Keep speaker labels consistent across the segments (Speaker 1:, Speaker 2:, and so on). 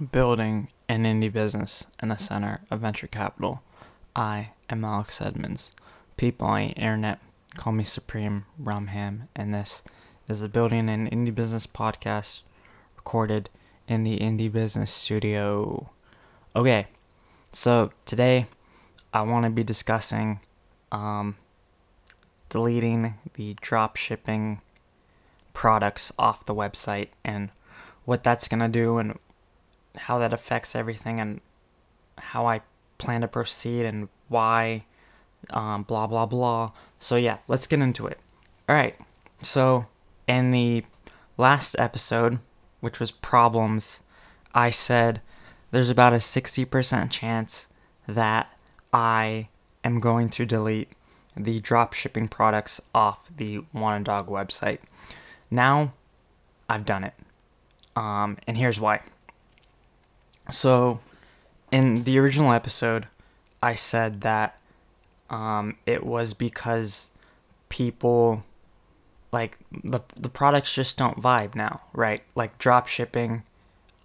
Speaker 1: building an indie business in the center of venture capital. I am Alex Edmonds. People on the internet call me Supreme Rumham, and this is a building an indie business podcast recorded in the indie business studio. Okay, so today I want to be discussing um, deleting the drop shipping products off the website and what that's going to do and how that affects everything and how I plan to proceed and why, um, blah, blah, blah. So, yeah, let's get into it. All right. So, in the last episode, which was problems, I said there's about a 60% chance that I am going to delete the drop shipping products off the Wanted Dog website. Now, I've done it. Um, and here's why. So, in the original episode, I said that um, it was because people like the the products just don't vibe now, right? Like drop shipping,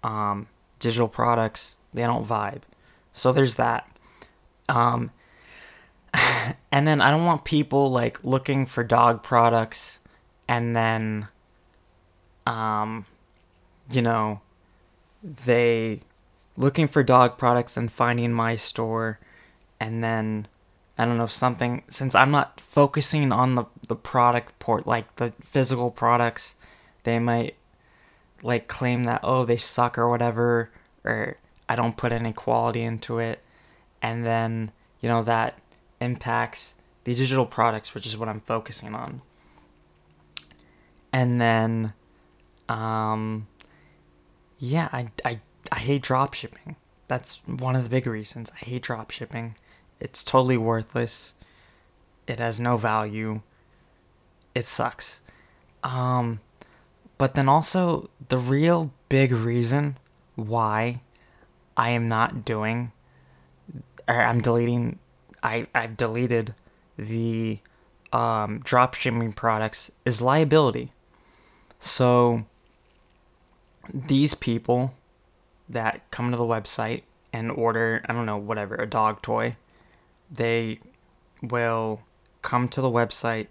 Speaker 1: um, digital products, they don't vibe. So there's that. Um, and then I don't want people like looking for dog products and then um you know they looking for dog products and finding my store. And then I don't know something since I'm not focusing on the the product port like the physical products they might like claim that oh they suck or whatever or I don't put any quality into it. And then you know that impacts the digital products which is what I'm focusing on. And then um yeah I I I hate drop shipping. That's one of the big reasons. I hate drop shipping. It's totally worthless. It has no value. It sucks. Um, but then also the real big reason why I am not doing or I'm deleting I I've deleted the um, drop shipping products is liability. So these people that come to the website and order, I don't know, whatever, a dog toy, they will come to the website,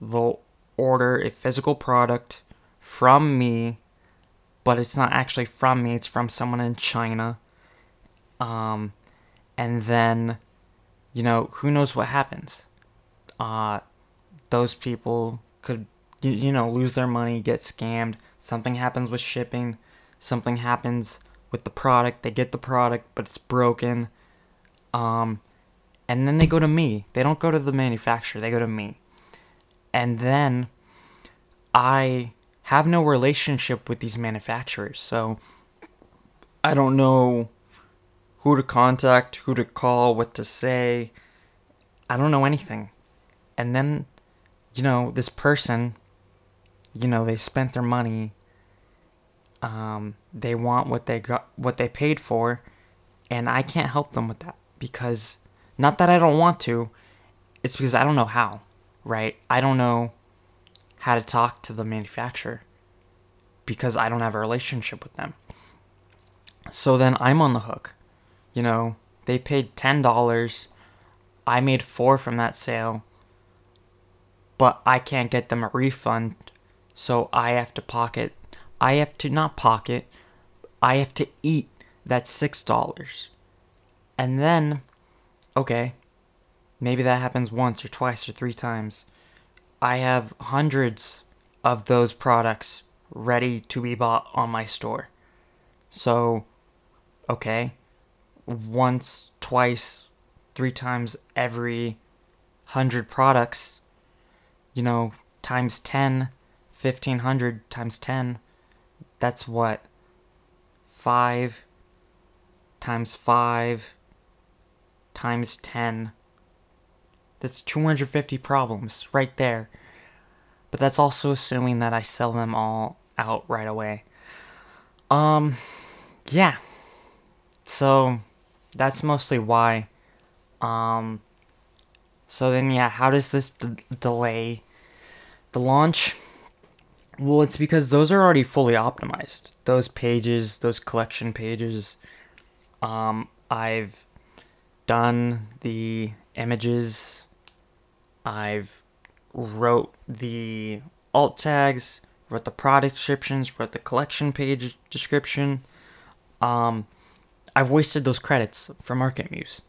Speaker 1: they'll order a physical product from me, but it's not actually from me, it's from someone in China. Um, and then, you know, who knows what happens? Uh, those people could, you, you know, lose their money, get scammed. Something happens with shipping, something happens with the product. They get the product, but it's broken. Um, and then they go to me. They don't go to the manufacturer, they go to me. And then I have no relationship with these manufacturers. So I don't know who to contact, who to call, what to say. I don't know anything. And then, you know, this person, you know, they spent their money um, they want what they got, what they paid for, and I can't help them with that because not that I don't want to, it's because I don't know how, right? I don't know how to talk to the manufacturer because I don't have a relationship with them. So then I'm on the hook. You know, they paid $10. I made 4 from that sale. But I can't get them a refund, so I have to pocket I have to not pocket, I have to eat that $6. And then, okay, maybe that happens once or twice or three times. I have hundreds of those products ready to be bought on my store. So, okay, once, twice, three times every hundred products, you know, times 10, 1500 times 10, that's what? 5 times 5 times 10. That's 250 problems right there. But that's also assuming that I sell them all out right away. Um, yeah. So that's mostly why. Um, so then, yeah, how does this d- delay the launch? Well, it's because those are already fully optimized. Those pages, those collection pages. Um, I've done the images. I've wrote the alt tags, wrote the product descriptions, wrote the collection page description. Um, I've wasted those credits for MarketMuse.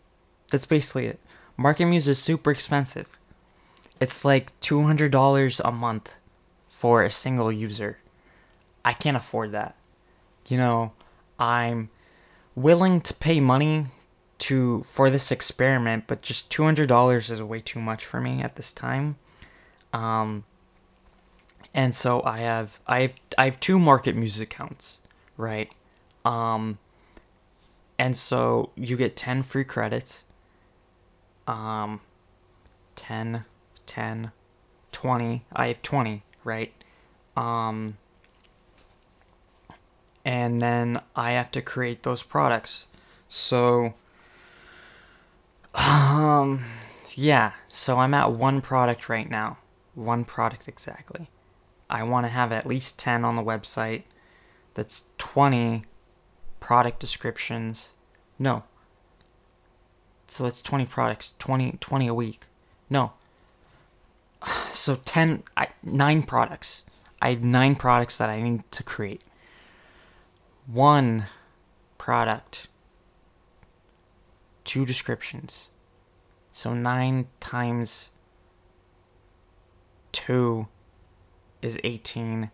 Speaker 1: That's basically it. MarketMuse is super expensive. It's like $200 a month for a single user. I can't afford that. You know, I'm willing to pay money to for this experiment, but just $200 is way too much for me at this time. Um and so I have I have I have two MarketMuse accounts, right? Um and so you get 10 free credits. Um 10 10 20. I have 20, right? Um and then I have to create those products. So um yeah, so I'm at one product right now. One product exactly. I want to have at least 10 on the website. That's 20 product descriptions. No. So that's 20 products, 20 20 a week. No. So 10 I, 9 products. I have 9 products that I need to create. One product. Two descriptions. So 9 times 2 is 18.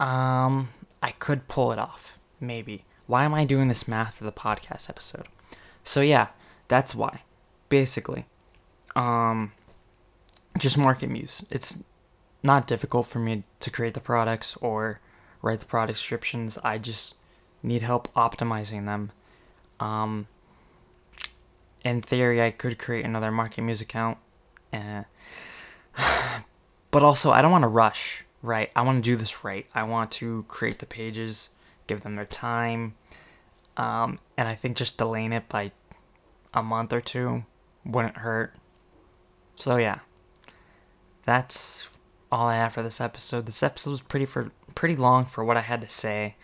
Speaker 1: Um, I could pull it off, maybe. Why am I doing this math for the podcast episode? So yeah, that's why. Basically. Um just MarketMuse. It's not difficult for me to create the products or write the product descriptions. I just need help optimizing them. Um in theory I could create another MarketMuse account. Uh, but also I don't want to rush, right? I want to do this right. I want to create the pages, give them their time. Um, and I think just delaying it by a month or two wouldn't hurt. So yeah. That's all I have for this episode. This episode was pretty for pretty long for what I had to say.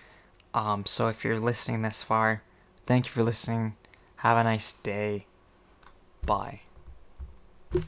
Speaker 1: Um, so if you're listening this far, thank you for listening. Have a nice day. Bye.